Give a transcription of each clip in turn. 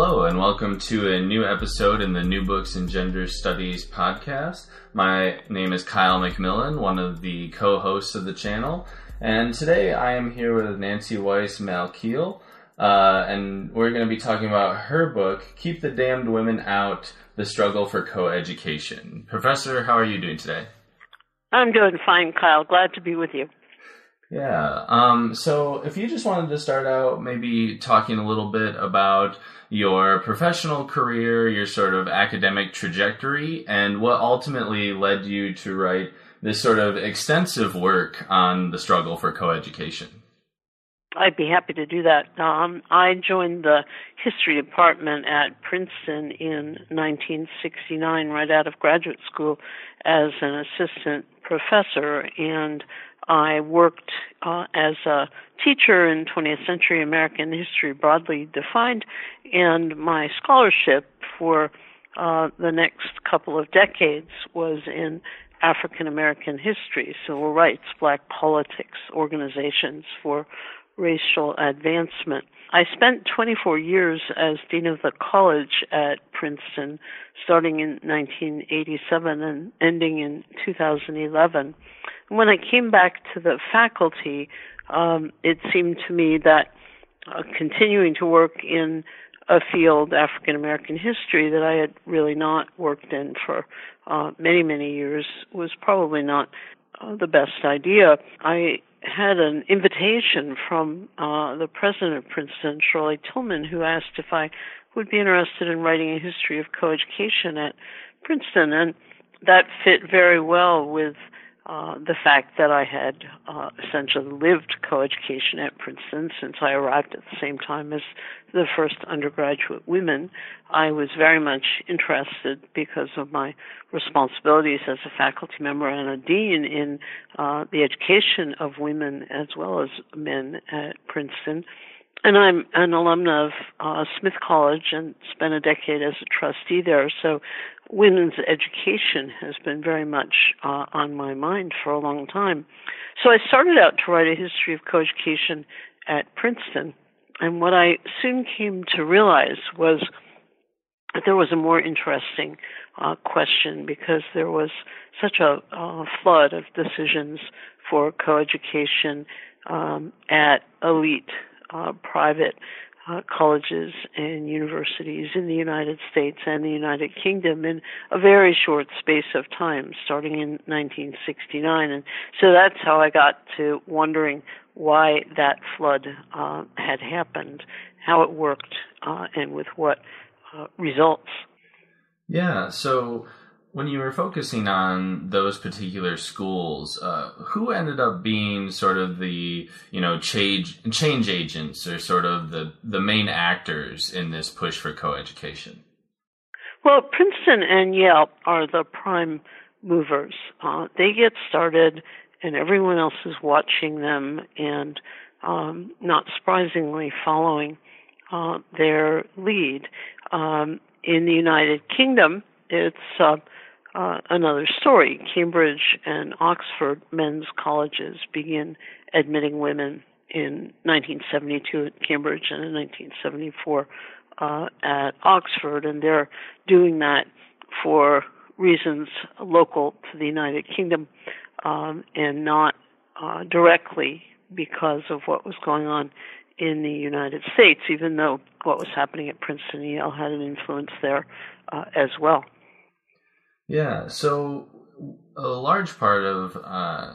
Hello, and welcome to a new episode in the New Books in Gender Studies podcast. My name is Kyle McMillan, one of the co hosts of the channel, and today I am here with Nancy Weiss Malkiel, uh, and we're going to be talking about her book, Keep the Damned Women Out The Struggle for Co-Education. Professor, how are you doing today? I'm doing fine, Kyle. Glad to be with you. Yeah. Um, so if you just wanted to start out maybe talking a little bit about your professional career, your sort of academic trajectory, and what ultimately led you to write this sort of extensive work on the struggle for coeducation. I'd be happy to do that. Um, I joined the history department at Princeton in 1969, right out of graduate school, as an assistant professor, and I worked uh, as a teacher in 20th century American history, broadly defined, and my scholarship for uh, the next couple of decades was in African American history, civil rights, black politics, organizations for racial advancement. I spent 24 years as Dean of the College at Princeton, starting in 1987 and ending in 2011. When I came back to the faculty, um, it seemed to me that uh, continuing to work in a field, African American history, that I had really not worked in for uh, many, many years was probably not uh, the best idea. I had an invitation from uh, the president of Princeton, Shirley Tilghman, who asked if I would be interested in writing a history of coeducation at Princeton, and that fit very well with uh, the fact that I had uh, essentially lived coeducation at Princeton since I arrived at the same time as the first undergraduate women. I was very much interested because of my responsibilities as a faculty member and a dean in uh, the education of women as well as men at Princeton. And I'm an alumna of uh, Smith College and spent a decade as a trustee there. So women's education has been very much uh, on my mind for a long time. So I started out to write a history of coeducation at Princeton. And what I soon came to realize was that there was a more interesting uh, question because there was such a uh, flood of decisions for coeducation um, at elite uh, private uh, colleges and universities in the United States and the United Kingdom in a very short space of time, starting in 1969. And so that's how I got to wondering why that flood uh, had happened, how it worked, uh, and with what uh, results. Yeah, so when you were focusing on those particular schools, uh, who ended up being sort of the you know change change agents or sort of the the main actors in this push for coeducation? Well, Princeton and Yale are the prime movers. Uh, they get started, and everyone else is watching them, and um, not surprisingly, following uh, their lead. Um, in the United Kingdom, it's uh, uh, another story. Cambridge and Oxford men's colleges begin admitting women in 1972 at Cambridge and in 1974 uh, at Oxford, and they're doing that for reasons local to the United Kingdom um, and not uh, directly because of what was going on in the United States, even though what was happening at Princeton and Yale had an influence there uh, as well. Yeah, so a large part of uh,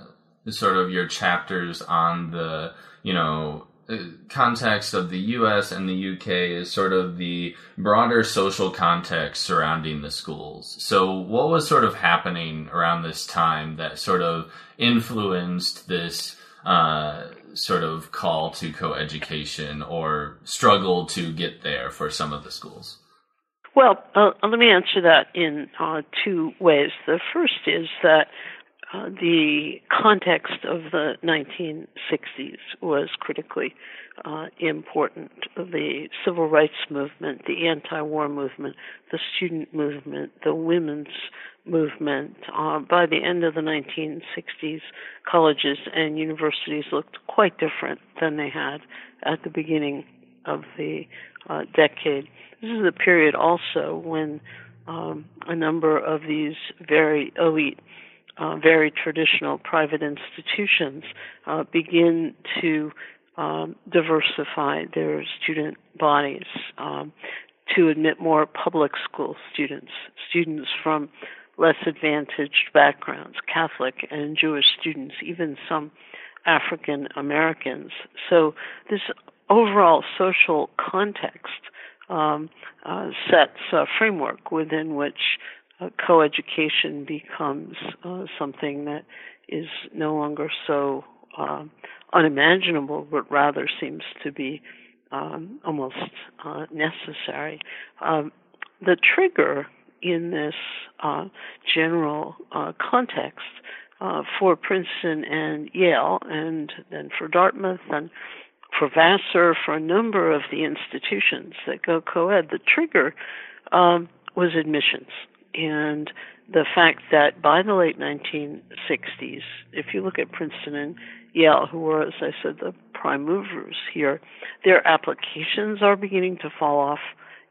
sort of your chapters on the you know uh, context of the US and the UK is sort of the broader social context surrounding the schools. So, what was sort of happening around this time that sort of influenced this uh, sort of call to co-education or struggle to get there for some of the schools? Well, uh, let me answer that in uh, two ways. The first is that uh, the context of the 1960s was critically uh, important. The civil rights movement, the anti war movement, the student movement, the women's movement. Uh, by the end of the 1960s, colleges and universities looked quite different than they had at the beginning of the uh, decade. This is a period also when um, a number of these very elite uh, very traditional private institutions uh, begin to um, diversify their student bodies um, to admit more public school students, students from less advantaged backgrounds, Catholic and Jewish students, even some African Americans. So this overall social context um, uh, sets a framework within which uh, coeducation becomes uh, something that is no longer so uh, unimaginable, but rather seems to be um, almost uh, necessary. Um, the trigger in this uh, general uh, context for Princeton and Yale, and then for Dartmouth and for Vassar, for a number of the institutions that go co-ed, the trigger um, was admissions and the fact that by the late 1960s, if you look at Princeton and Yale, who were, as I said, the prime movers here, their applications are beginning to fall off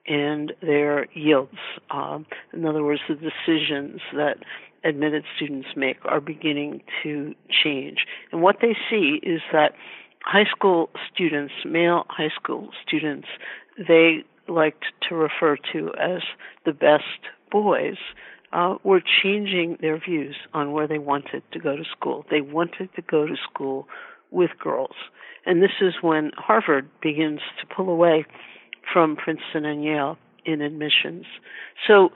and their yields. Um, in other words, the decisions that admitted students make are beginning to change. And what they see is that high school students, male high school students, they liked to refer to as the best boys uh, were changing their views on where they wanted to go to school. They wanted to go to school with girls. And this is when Harvard begins to pull away from Princeton and Yale in admissions. So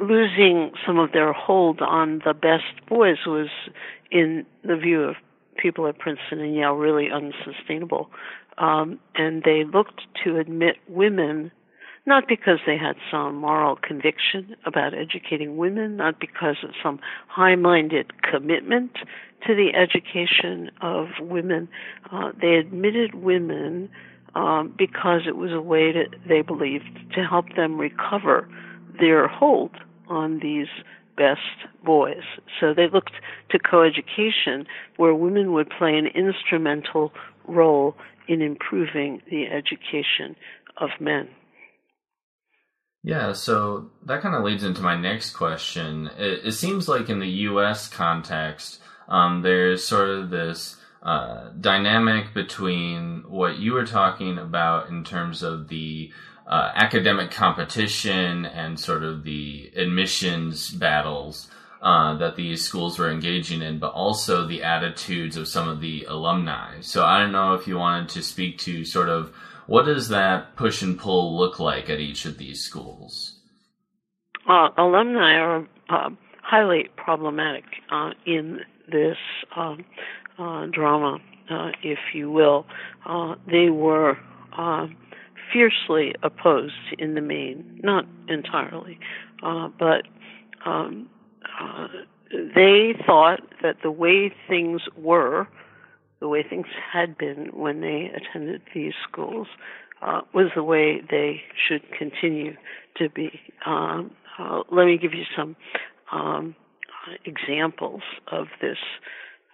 losing some of their hold on the best boys was, in the view of people at Princeton and Yale, really unsustainable. Um, and they looked to admit women not because they had some moral conviction about educating women, not because of some high minded commitment to the education of women. Uh, they admitted women um, because it was a way that they believed to help them recover their hold on these best boys. So they looked to coeducation where women would play an instrumental role in improving the education of men. Yeah, so that kind of leads into my next question. It, it seems like in the U.S. context, um, there's sort of this uh, dynamic between what you were talking about in terms of the uh, academic competition and sort of the admissions battles uh, that these schools were engaging in, but also the attitudes of some of the alumni. So I don't know if you wanted to speak to sort of what does that push and pull look like at each of these schools? Uh, alumni are uh, highly problematic uh, in this um, uh, drama, uh, if you will. Uh, they were fiercely opposed in the main, not entirely, but um, they thought that the way things were the way things had been when they attended these schools uh, was the way they should continue to be. Um, uh, let me give you some um, examples of this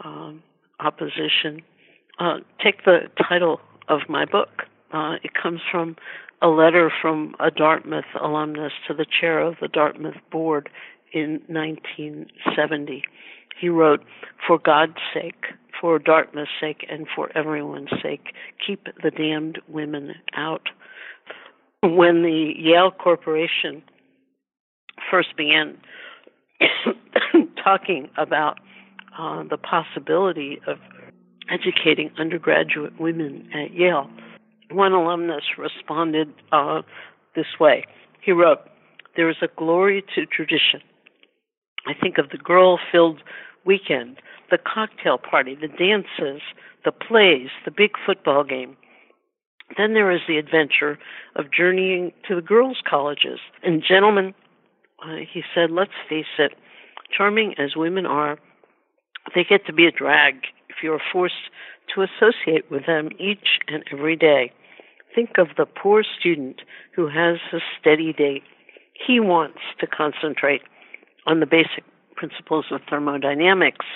um, opposition. Uh, take the title of my book. Uh, it comes from a letter from a Dartmouth alumnus to the chair of the Dartmouth board in 1970. He wrote, For God's sake, for Dartmouth's sake, and for everyone's sake, keep the damned women out. When the Yale Corporation first began talking about uh, the possibility of educating undergraduate women at Yale. One alumnus responded uh, this way. He wrote, There is a glory to tradition. I think of the girl filled weekend, the cocktail party, the dances, the plays, the big football game. Then there is the adventure of journeying to the girls' colleges. And, gentlemen, uh, he said, let's face it, charming as women are, they get to be a drag if you are forced to associate with them each and every day. Think of the poor student who has a steady date. He wants to concentrate on the basic principles of thermodynamics,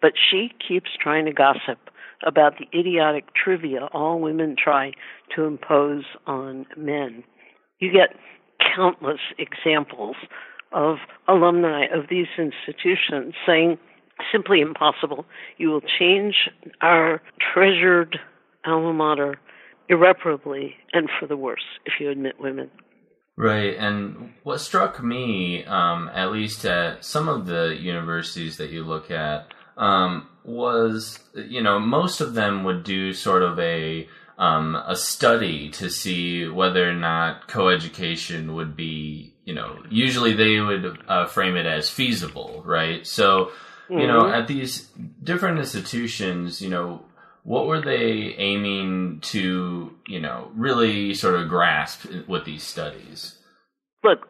but she keeps trying to gossip about the idiotic trivia all women try to impose on men. You get countless examples of alumni of these institutions saying, simply impossible. You will change our treasured alma mater irreparably and for the worse if you admit women. Right, and what struck me, um, at least at some of the universities that you look at, um, was you know most of them would do sort of a um, a study to see whether or not coeducation would be you know usually they would uh, frame it as feasible, right? So you mm-hmm. know at these different institutions, you know what were they aiming to, you know, really sort of grasp with these studies? Look,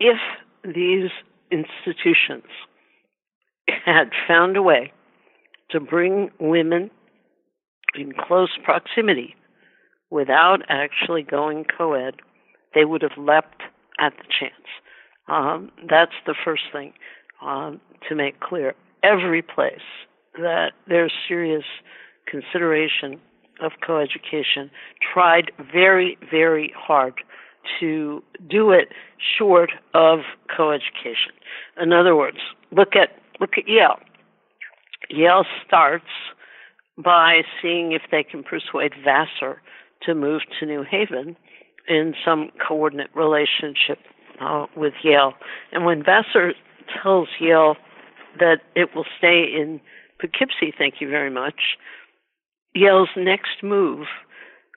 if these institutions had found a way to bring women in close proximity without actually going co ed, they would have leapt at the chance. Um, that's the first thing um, to make clear. Every place that there's serious consideration of coeducation tried very, very hard to do it short of coeducation. In other words, look at look at Yale. Yale starts by seeing if they can persuade Vassar to move to New Haven in some coordinate relationship uh, with Yale. And when Vassar tells Yale that it will stay in Poughkeepsie, thank you very much, Yale's next move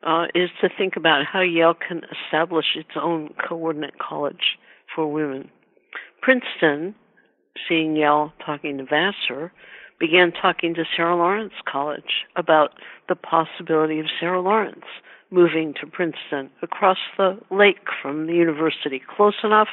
uh, is to think about how Yale can establish its own coordinate college for women. Princeton, seeing Yale talking to Vassar, began talking to Sarah Lawrence College about the possibility of Sarah Lawrence moving to Princeton across the lake from the university, close enough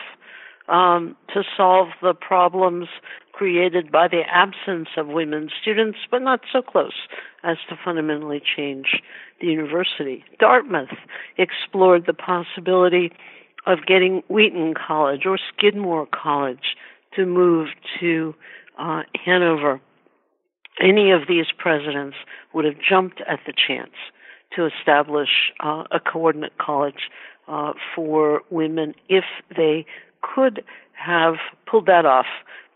um, to solve the problems created by the absence of women students, but not so close as to fundamentally change the university. Dartmouth explored the possibility of getting Wheaton College or Skidmore College to move to uh, Hanover. Any of these presidents would have jumped at the chance to establish uh, a coordinate college uh, for women if they could have pulled that off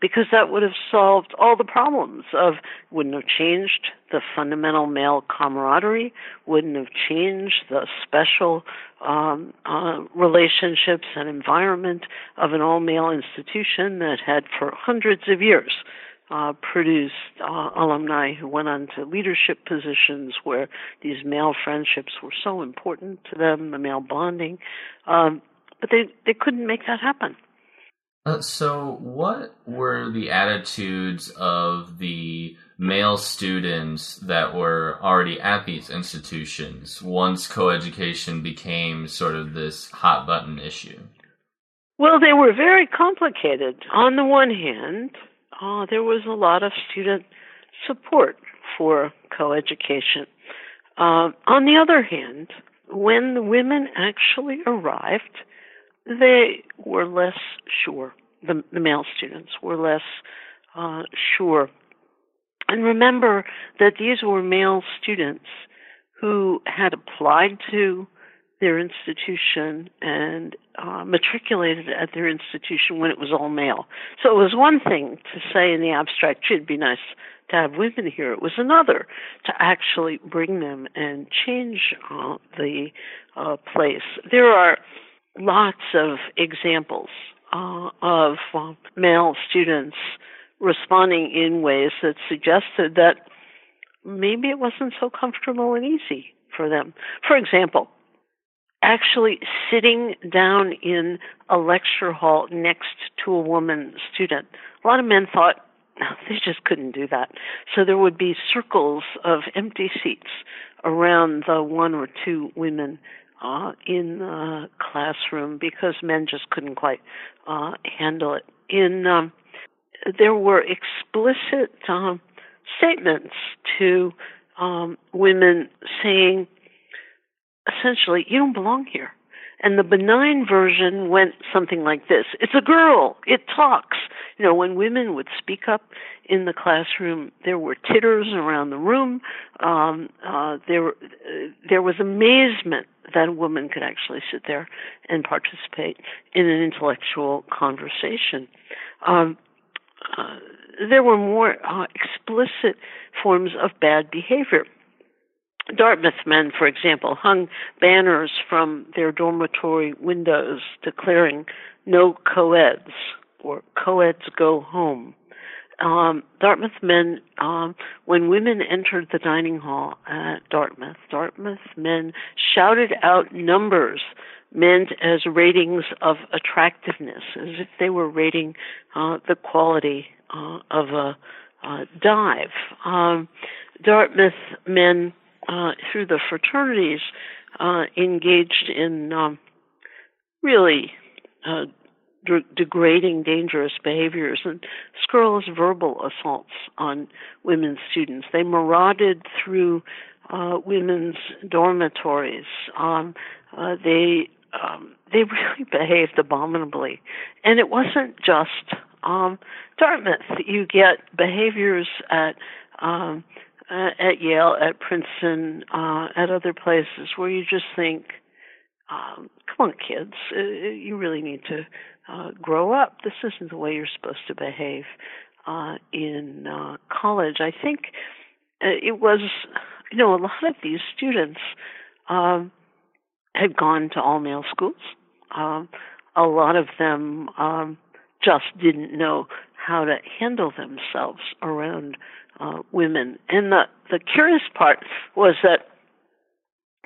because that would have solved all the problems of wouldn't have changed the fundamental male camaraderie, wouldn't have changed the special um, uh, relationships and environment of an all male institution that had for hundreds of years uh, produced uh, alumni who went on to leadership positions where these male friendships were so important to them, the male bonding. Um, but they, they couldn't make that happen. Uh, so, what were the attitudes of the male students that were already at these institutions once coeducation became sort of this hot button issue? Well, they were very complicated. On the one hand, uh, there was a lot of student support for coeducation. Uh, on the other hand, when the women actually arrived, they were less sure. The, the male students were less uh, sure. And remember that these were male students who had applied to their institution and uh, matriculated at their institution when it was all male. So it was one thing to say in the abstract, it'd be nice to have women here. It was another to actually bring them and change uh, the uh, place. There are lots of examples uh, of uh, male students responding in ways that suggested that maybe it wasn't so comfortable and easy for them. For example, actually sitting down in a lecture hall next to a woman student. A lot of men thought they just couldn't do that. So there would be circles of empty seats around the one or two women uh, in the classroom because men just couldn't quite uh, handle it. In um, there were explicit um, statements to um, women saying, essentially, you don't belong here. And the benign version went something like this It's a girl, it talks. You know, when women would speak up in the classroom, there were titters around the room. Um, uh, there, uh, there was amazement that a woman could actually sit there and participate in an intellectual conversation. Um, uh, there were more uh, explicit forms of bad behavior. Dartmouth men, for example, hung banners from their dormitory windows declaring no coeds or coeds go home. Um, Dartmouth men, um, when women entered the dining hall at Dartmouth, Dartmouth men shouted out numbers meant as ratings of attractiveness, as if they were rating uh, the quality uh, of a uh, dive. Um, Dartmouth men uh, through the fraternities uh, engaged in um, really uh, de- degrading, dangerous behaviors and scurrilous verbal assaults on women students. They marauded through uh, women's dormitories. Um, uh, they um, they really behaved abominably, and it wasn't just um, Dartmouth. You get behaviors at um, uh, at Yale, at Princeton, uh, at other places where you just think, um, come on, kids, uh, you really need to uh, grow up. This isn't the way you're supposed to behave uh, in uh, college. I think uh, it was, you know, a lot of these students um, had gone to all male schools. Um, a lot of them um, just didn't know how to handle themselves around uh, women. And the, the curious part was that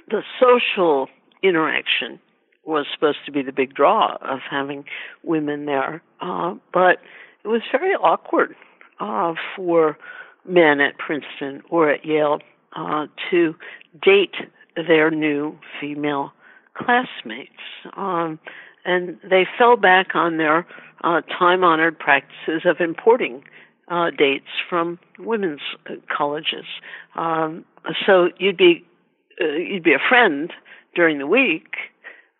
the social interaction was supposed to be the big draw of having women there, uh, but it was very awkward uh, for men at Princeton or at Yale uh, to date their new female classmates. Um, and they fell back on their uh, time honored practices of importing uh, dates from women's colleges. Um, so you'd be uh, you'd be a friend during the week,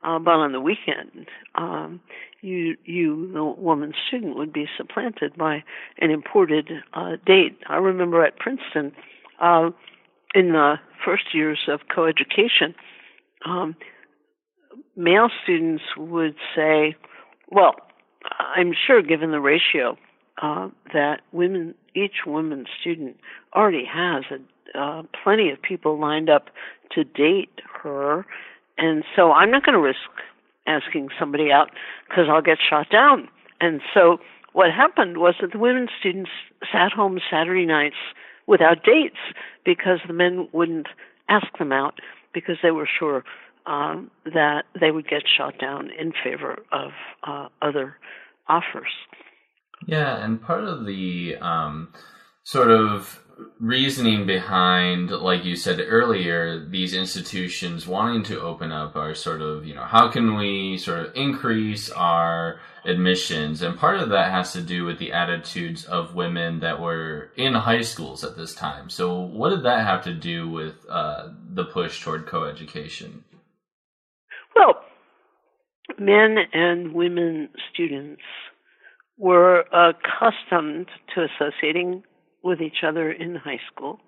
uh, but on the weekend, um, you you the woman student would be supplanted by an imported uh, date. I remember at Princeton uh, in the first years of coeducation, um, male students would say, "Well, I'm sure, given the ratio uh, that women, each woman student already has a, uh, plenty of people lined up to date her, and so I'm not going to risk asking somebody out because I'll get shot down. And so what happened was that the women students sat home Saturday nights without dates because the men wouldn't ask them out because they were sure um, that they would get shot down in favor of uh, other offers. Yeah, and part of the um, sort of reasoning behind, like you said earlier, these institutions wanting to open up are sort of, you know, how can we sort of increase our admissions? And part of that has to do with the attitudes of women that were in high schools at this time. So, what did that have to do with uh, the push toward coeducation? Well, men and women students were accustomed to associating with each other in high school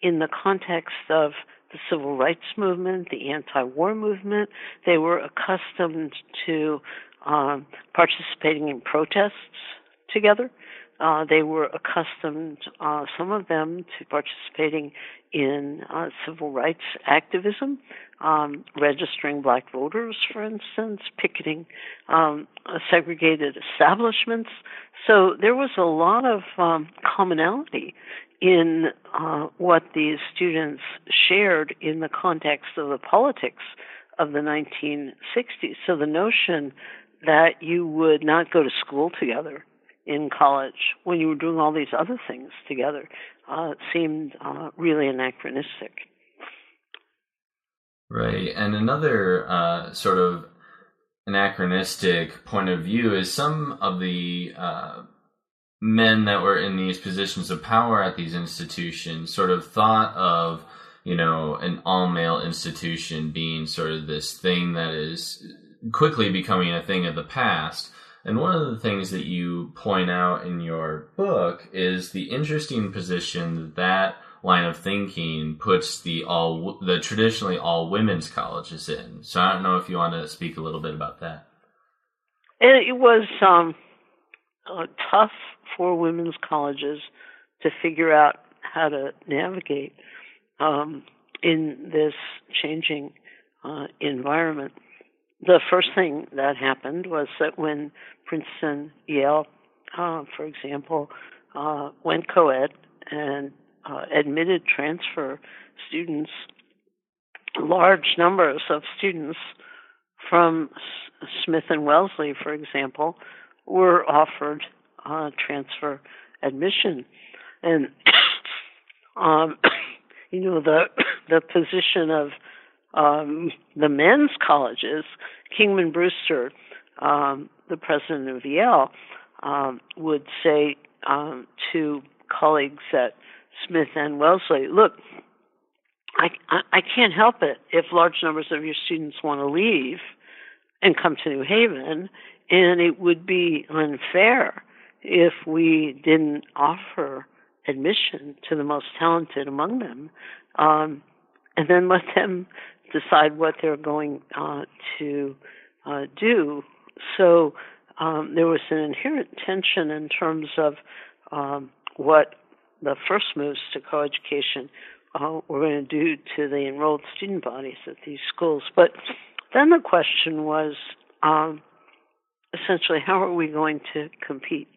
in the context of the civil rights movement, the anti-war movement. They were accustomed to um, participating in protests together. uh, they were accustomed, uh, some of them, to participating in uh, civil rights activism, um, registering black voters, for instance, picketing um, segregated establishments. So there was a lot of um, commonality in uh, what these students shared in the context of the politics of the 1960s. So the notion that you would not go to school together in college when you were doing all these other things together uh, seemed uh, really anachronistic. Right. And another uh, sort of anachronistic point of view is some of the uh, men that were in these positions of power at these institutions sort of thought of, you know, an all male institution being sort of this thing that is quickly becoming a thing of the past. And one of the things that you point out in your book is the interesting position that that line of thinking puts the all the traditionally all women's colleges in. So I don't know if you want to speak a little bit about that. It was um, uh, tough for women's colleges to figure out how to navigate um, in this changing uh, environment the first thing that happened was that when Princeton, Yale, uh, for example, uh, went co-ed and uh, admitted transfer students, large numbers of students from S- Smith and Wellesley, for example, were offered uh, transfer admission, and um, you know the the position of um, the men's colleges, Kingman Brewster, um, the president of Yale, um, would say um, to colleagues at Smith and Wellesley, look, I, I, I can't help it if large numbers of your students want to leave and come to New Haven, and it would be unfair if we didn't offer admission to the most talented among them, um, and then let them decide what they're going uh, to uh, do. So um, there was an inherent tension in terms of um, what the first moves to coeducation uh, were going to do to the enrolled student bodies at these schools. But then the question was um, essentially how are we going to compete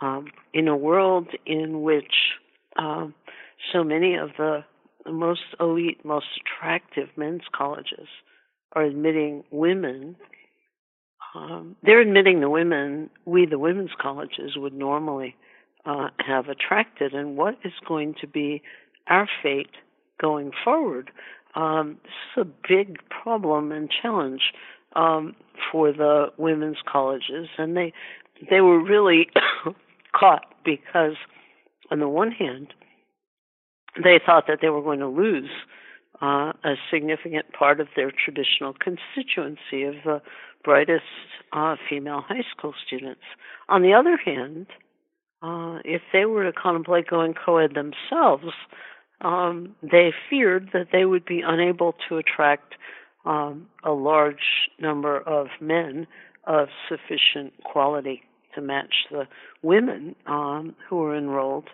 um, in a world in which um, so many of the the most elite, most attractive men's colleges are admitting women. Um, they're admitting the women we, the women's colleges, would normally uh, have attracted. And what is going to be our fate going forward? Um, this is a big problem and challenge um, for the women's colleges, and they they were really caught because, on the one hand, they thought that they were going to lose uh, a significant part of their traditional constituency of the brightest uh, female high school students. On the other hand, uh, if they were to contemplate going co-ed themselves, um, they feared that they would be unable to attract um, a large number of men of sufficient quality to match the women um, who were enrolled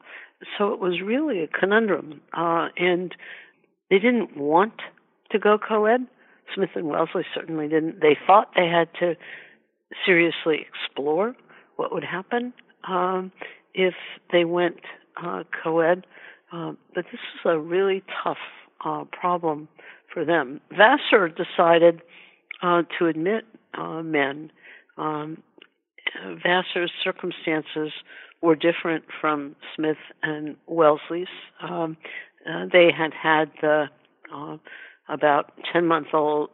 so it was really a conundrum. Uh, and they didn't want to go co-ed. Smith and Wellesley certainly didn't. They thought they had to seriously explore what would happen um, if they went uh, co-ed. Uh, but this is a really tough uh, problem for them. Vassar decided uh, to admit uh, men. Um, Vassar's circumstances were different from Smith and Wellesley's. Um, uh, they had had the uh, about 10 month old,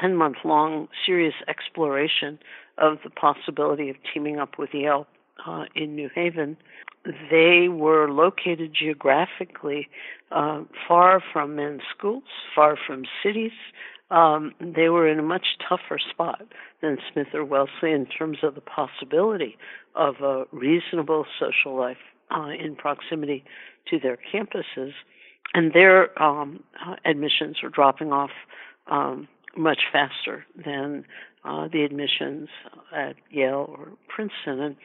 10 month long serious exploration of the possibility of teaming up with Yale uh, in New Haven. They were located geographically uh, far from men's schools, far from cities, um, they were in a much tougher spot than Smith or Wellesley in terms of the possibility of a reasonable social life uh, in proximity to their campuses, and their um, uh, admissions were dropping off um, much faster than uh, the admissions at Yale or Princeton. And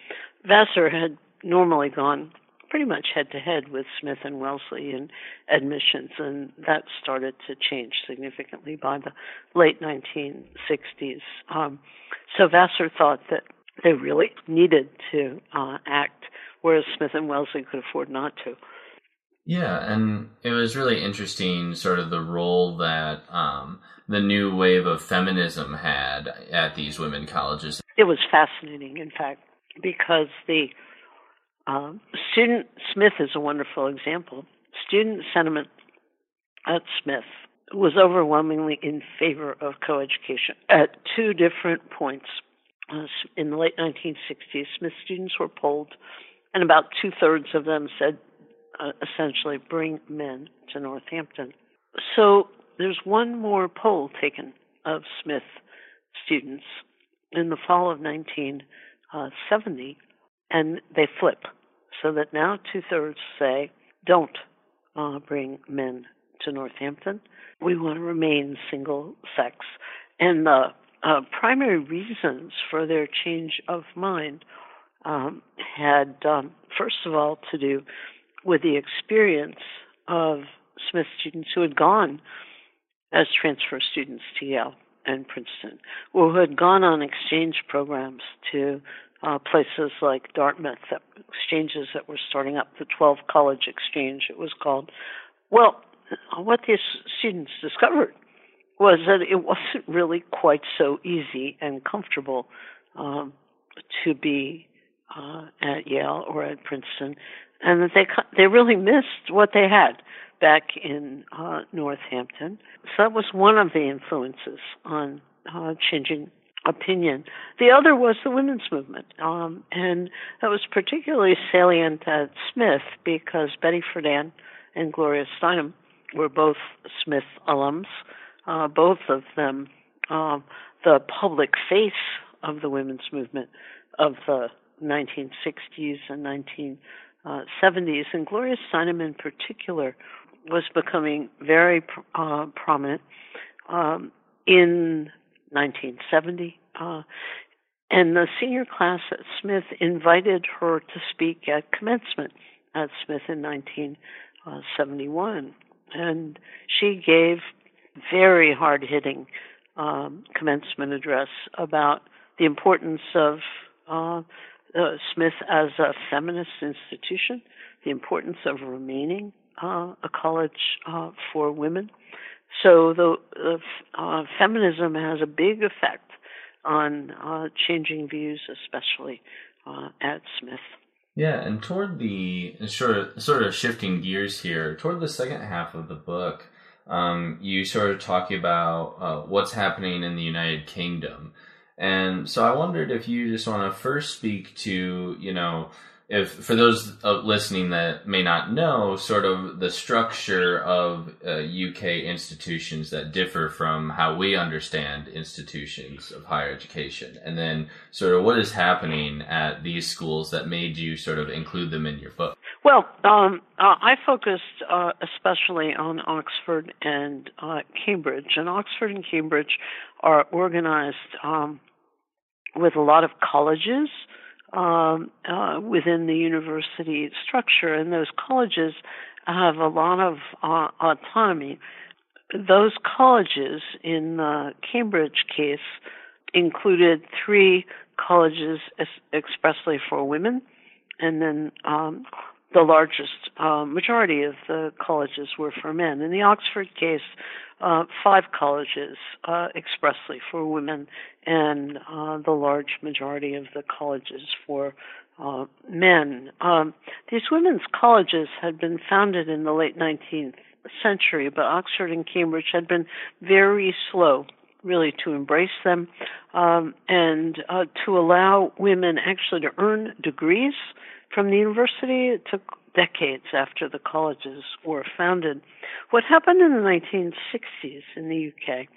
Vassar had normally gone pretty much head to head with Smith and Wellesley in admissions, and that started to change significantly by the late 1960s. Um, so Vassar thought that they really needed to uh, act, whereas Smith and Wellesley could afford not to. Yeah, and it was really interesting, sort of the role that um, the new wave of feminism had at these women colleges. It was fascinating, in fact, because the um, student Smith is a wonderful example. Student sentiment at Smith was overwhelmingly in favor of coeducation at two different points. Uh, in the late 1960s, Smith students were polled, and about two thirds of them said uh, essentially bring men to Northampton. So there's one more poll taken of Smith students in the fall of 1970, and they flip so that now two thirds say, don't uh, bring men to Northampton. We want to remain single sex. And the uh, primary reasons for their change of mind um, had, um, first of all, to do with the experience of Smith students who had gone as transfer students to Yale and Princeton, or who had gone on exchange programs to uh, places like Dartmouth, that, exchanges that were starting up, the 12 College Exchange, it was called. Well, what these students discovered was that it wasn't really quite so easy and comfortable um, to be uh, at Yale or at Princeton, and that they they really missed what they had back in uh, Northampton. So that was one of the influences on uh, changing opinion. The other was the women's movement, um, and that was particularly salient at Smith because Betty Friedan and Gloria Steinem were both Smith alums, uh, both of them um, the public face of the women's movement of the 1960s and 1970s, and Gloria Steinem in particular was becoming very uh, prominent um, in 1970. Uh, and the senior class at Smith invited her to speak at commencement at Smith in 1971. And she gave very hard hitting um, commencement address about the importance of uh, uh, Smith as a feminist institution, the importance of remaining uh, a college uh, for women, so the, the uh, feminism has a big effect on uh, changing views, especially uh, at Smith. Yeah, and toward the sort of sort of shifting gears here, toward the second half of the book, um, you sort of talk about uh, what's happening in the United Kingdom, and so I wondered if you just want to first speak to you know if for those listening that may not know, sort of the structure of uh, UK institutions that differ from how we understand institutions of higher education, and then sort of what is happening at these schools that made you sort of include them in your book. Well, um, uh, I focused uh, especially on Oxford and uh, Cambridge, and Oxford and Cambridge are organized um, with a lot of colleges um, uh, within the university structure, and those colleges have a lot of uh, autonomy. Those colleges, in the Cambridge case, included three colleges expressly for women, and then um, the largest uh, majority of the colleges were for men. In the Oxford case, uh, five colleges uh, expressly for women, and uh, the large majority of the colleges for uh, men. Um, these women's colleges had been founded in the late 19th century, but Oxford and Cambridge had been very slow really to embrace them um, and uh, to allow women actually to earn degrees from the university. It took decades after the colleges were founded. What happened in the 1960s in the UK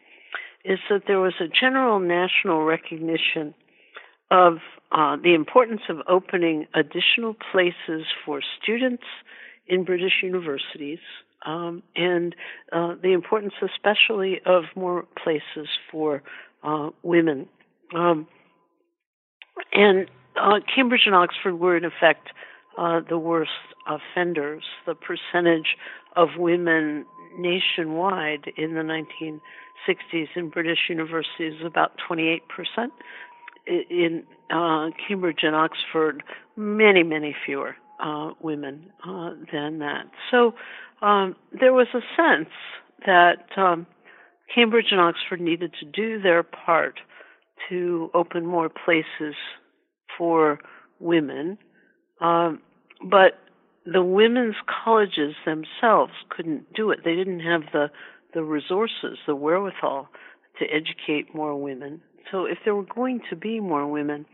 is that there was a general national recognition of uh, the importance of opening additional places for students in British universities um, and uh, the importance, especially, of more places for uh, women. Um, and uh, Cambridge and Oxford were, in effect, uh, the worst offenders. The percentage of women nationwide in the 1960s in British universities is about 28 percent. In uh, Cambridge and Oxford, many, many fewer uh, women uh, than that. So um, there was a sense that um, Cambridge and Oxford needed to do their part to open more places for women, um, but the women's colleges themselves couldn't do it. They didn't have the the resources, the wherewithal to educate more women. So if there were going to be more women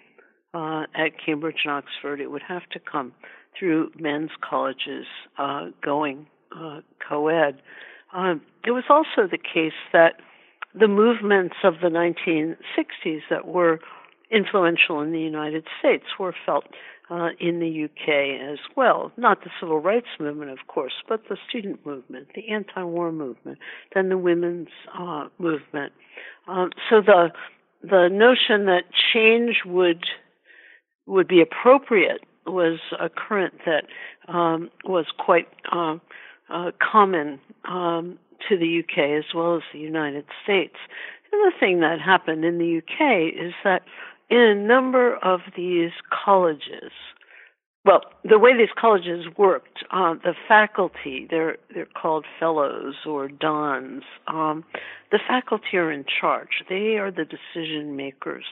uh, at Cambridge and Oxford, it would have to come through men's colleges uh, going uh, co-ed. Um, it was also the case that the movements of the 1960s that were influential in the United States were felt uh, in the UK as well. Not the civil rights movement, of course, but the student movement, the anti-war movement, then the women's uh, movement. Um, so the the notion that change would would be appropriate was a current that um, was quite uh, uh, common um, to the UK as well as the United States. The thing that happened in the UK is that in a number of these colleges, well, the way these colleges worked, uh, the faculty, they're, they're called fellows or dons. Um, the faculty are in charge. They are the decision makers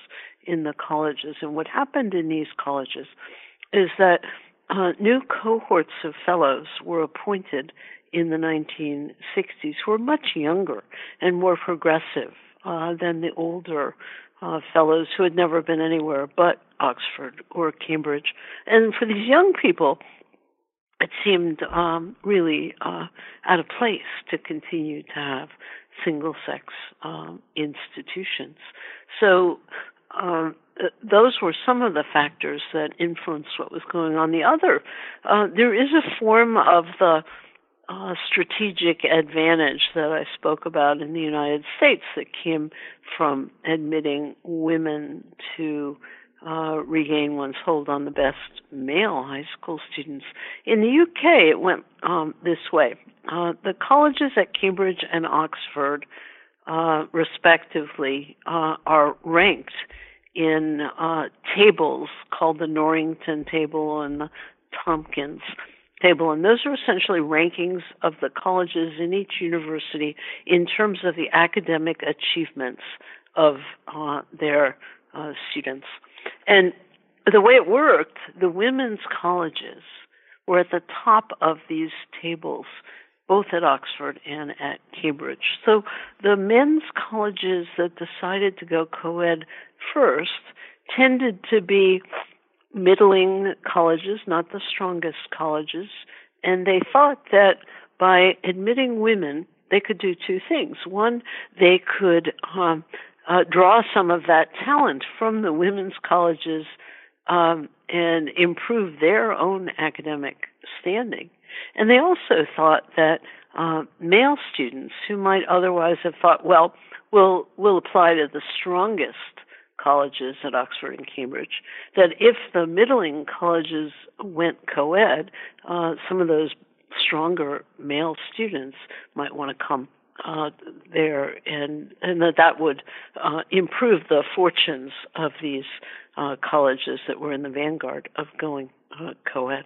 in the colleges. And what happened in these colleges is that uh, new cohorts of fellows were appointed in the 1960s who were much younger and more progressive uh, than the older uh, fellows who had never been anywhere but Oxford or Cambridge. And for these young people, it seemed um, really uh, out of place to continue to have single sex um, institutions. So um, those were some of the factors that influenced what was going on. The other, uh, there is a form of the uh, strategic advantage that I spoke about in the United States that came from admitting women to uh, regain one's hold on the best male high school students. In the UK, it went um, this way. Uh, the colleges at Cambridge and Oxford, uh, respectively, uh, are ranked in uh, tables called the Norrington table and the Tompkins table. And those are essentially rankings of the colleges in each university in terms of the academic achievements of uh, their uh, students. And the way it worked, the women's colleges were at the top of these tables both at Oxford and at Cambridge. So the men's colleges that decided to go co ed first tended to be middling colleges, not the strongest colleges, and they thought that by admitting women, they could do two things. One, they could um, uh, draw some of that talent from the women's colleges um, and improve their own academic standing. And they also thought that uh, male students who might otherwise have thought, well, we'll, we'll apply to the strongest colleges at Oxford and Cambridge, that if the middling colleges went co ed, uh, some of those stronger male students might want to come uh, there, and and that that would uh, improve the fortunes of these uh, colleges that were in the vanguard of going uh, co-ed.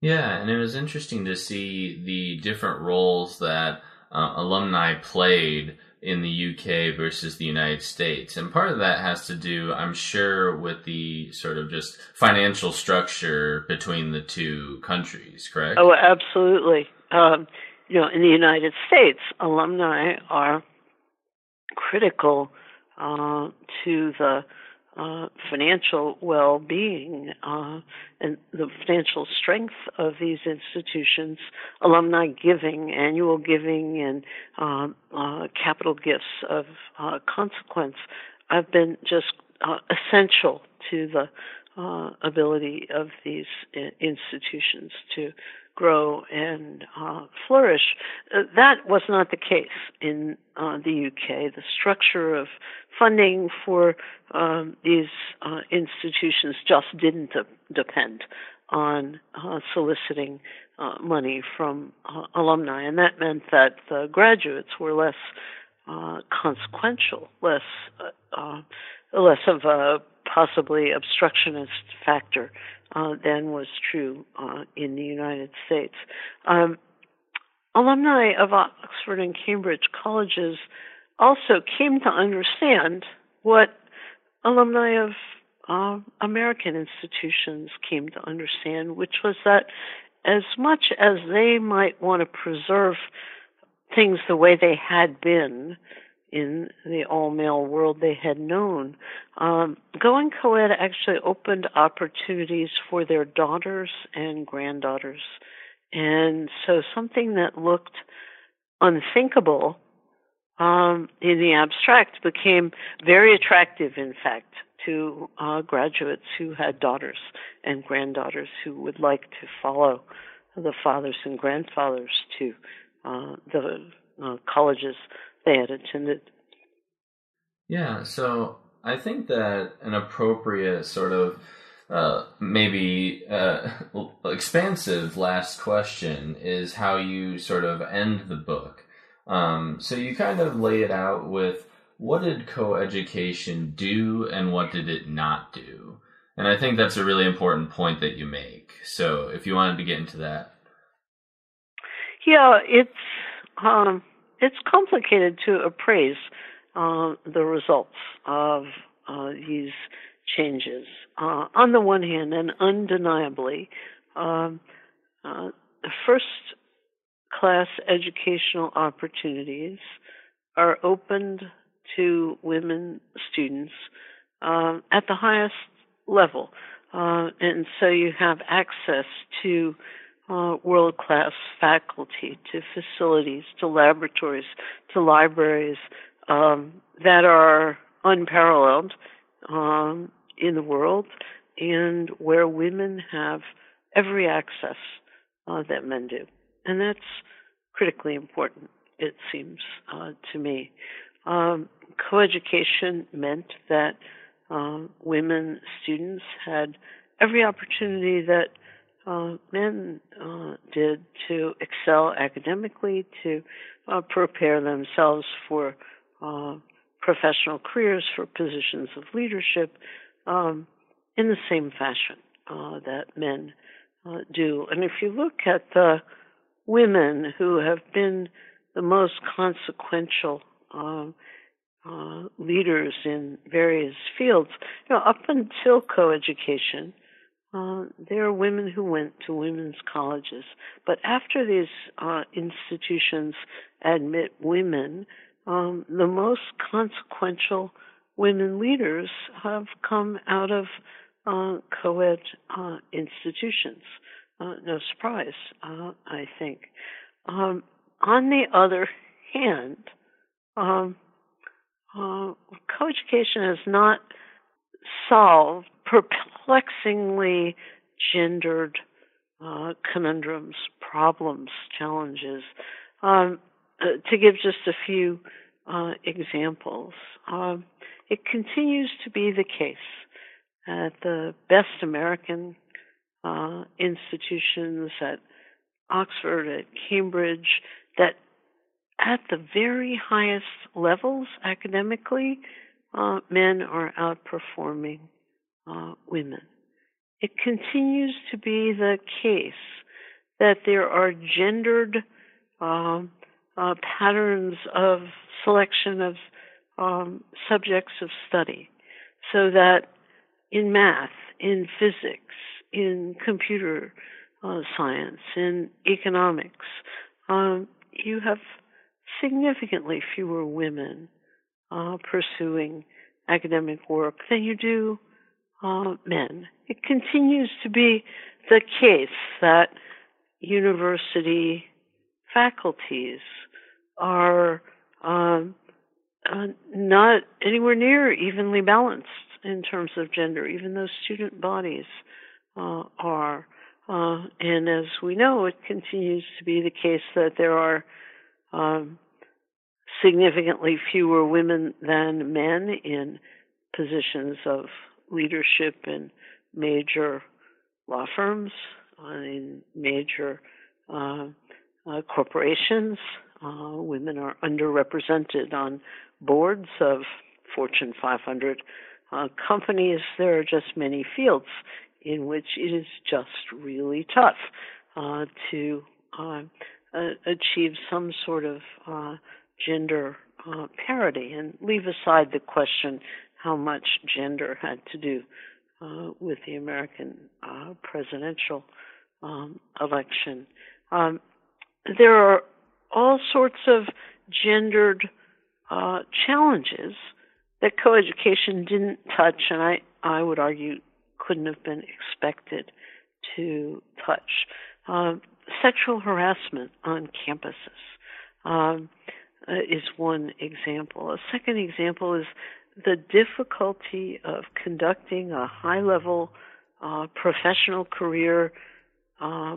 Yeah, and it was interesting to see the different roles that uh, alumni played in the UK versus the United States. And part of that has to do, I'm sure, with the sort of just financial structure between the two countries, correct? Oh, absolutely. Um, you know, in the United States, alumni are critical uh, to the uh, financial well-being uh, and the financial strength of these institutions, alumni giving, annual giving, and uh, uh capital gifts of uh, consequence have been just uh, essential to the ability of these institutions to grow and uh, flourish. Uh, that was not the case in uh, the UK. The structure of funding for um, these uh, institutions just didn't de- depend on uh, soliciting uh, money from alumni, and that meant that the graduates were less consequential, less less of a possibly obstructionist factor uh, than was true uh, in the United States. Um, alumni of Oxford and Cambridge colleges also came to understand what alumni of uh, American institutions came to understand, which was that as much as they might want to preserve things the way they had been, in the all male world they had known. Um, going co ed actually opened opportunities for their daughters and granddaughters. And so something that looked unthinkable um, in the abstract became very attractive, in fact, to uh, graduates who had daughters and granddaughters who would like to follow the fathers and grandfathers to uh, the uh, colleges attended. Yeah, so I think that an appropriate sort of uh, maybe uh, expansive last question is how you sort of end the book. Um, so you kind of lay it out with what did coeducation do and what did it not do? And I think that's a really important point that you make. So if you wanted to get into that. Yeah, it's um, it's complicated to appraise uh, the results of uh, these changes. Uh, on the one hand, and undeniably, um, uh, first class educational opportunities are opened to women students uh, at the highest level. Uh, and so you have access to uh, world class faculty, to facilities, to laboratories, to libraries um, that are unparalleled um, in the world and where women have every access uh, that men do. And that's critically important, it seems uh, to me. Um, coeducation meant that um, women students had every opportunity that uh, men uh, did to excel academically, to uh, prepare themselves for uh, professional careers, for positions of leadership, um, in the same fashion uh, that men uh, do. And if you look at the women who have been the most consequential um, leaders in various fields. You know, up until coeducation, uh, there are women who went to women's colleges. But after these uh, institutions admit women, um, the most consequential women leaders have come out of uh, co-ed uh, institutions. Uh, no surprise, uh, I think. Um, on the other hand, um, uh, co-education has not solved perplexingly gendered uh, conundrums, problems, challenges. Um, uh, to give just a few uh, examples, um, it continues to be the case at the best American uh, institutions, at Oxford, at Cambridge, that at the very highest levels academically, uh, men are outperforming uh, women. It continues to be the case that there are gendered um, uh, patterns of selection of um, subjects of study, so that in math, in physics, in computer uh, science, in economics, um, you have significantly fewer women uh, pursuing academic work than you do uh, men. It continues to be the case that university faculties are um, uh, not anywhere near evenly balanced in terms of gender, even though student bodies uh, are. Uh, and as we know, it continues to be the case that there are um, significantly fewer women than men in positions of leadership in major law firms, uh, in major uh, uh, corporations. Uh, women are underrepresented on boards of Fortune 500 uh, companies. There are just many fields in which it is just really tough uh, to achieve some sort of gender parity and leave aside the question how much gender had to do uh, with the American uh, presidential um, election. Um, there are all sorts of gendered uh, challenges that coeducation didn't touch, and I, I would argue couldn't have been expected to touch. Um, sexual harassment on campuses um, uh, is one example. A second example is the difficulty of conducting a high level uh, professional career uh,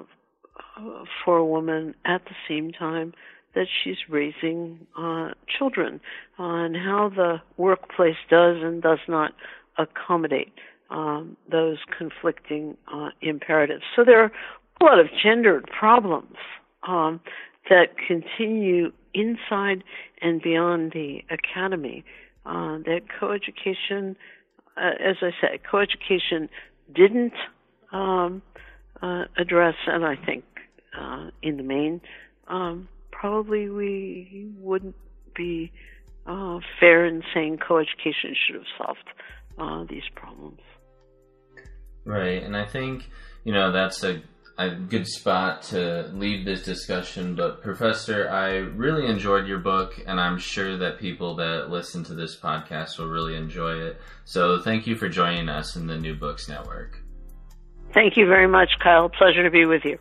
for a woman at the same time that she's raising uh, children, uh, and how the workplace does and does not accommodate um, those conflicting uh, imperatives. So there are a lot of gendered problems um, that continue inside and beyond the academy uh, that coeducation, uh, as I said, coeducation didn't um, uh, address, and I think uh, in the main, um, probably we wouldn't be uh, fair in saying coeducation should have solved uh, these problems. Right, and I think you know that's a a good spot to leave this discussion. But, Professor, I really enjoyed your book, and I'm sure that people that listen to this podcast will really enjoy it. So, thank you for joining us in the New Books Network. Thank you very much, Kyle. Pleasure to be with you.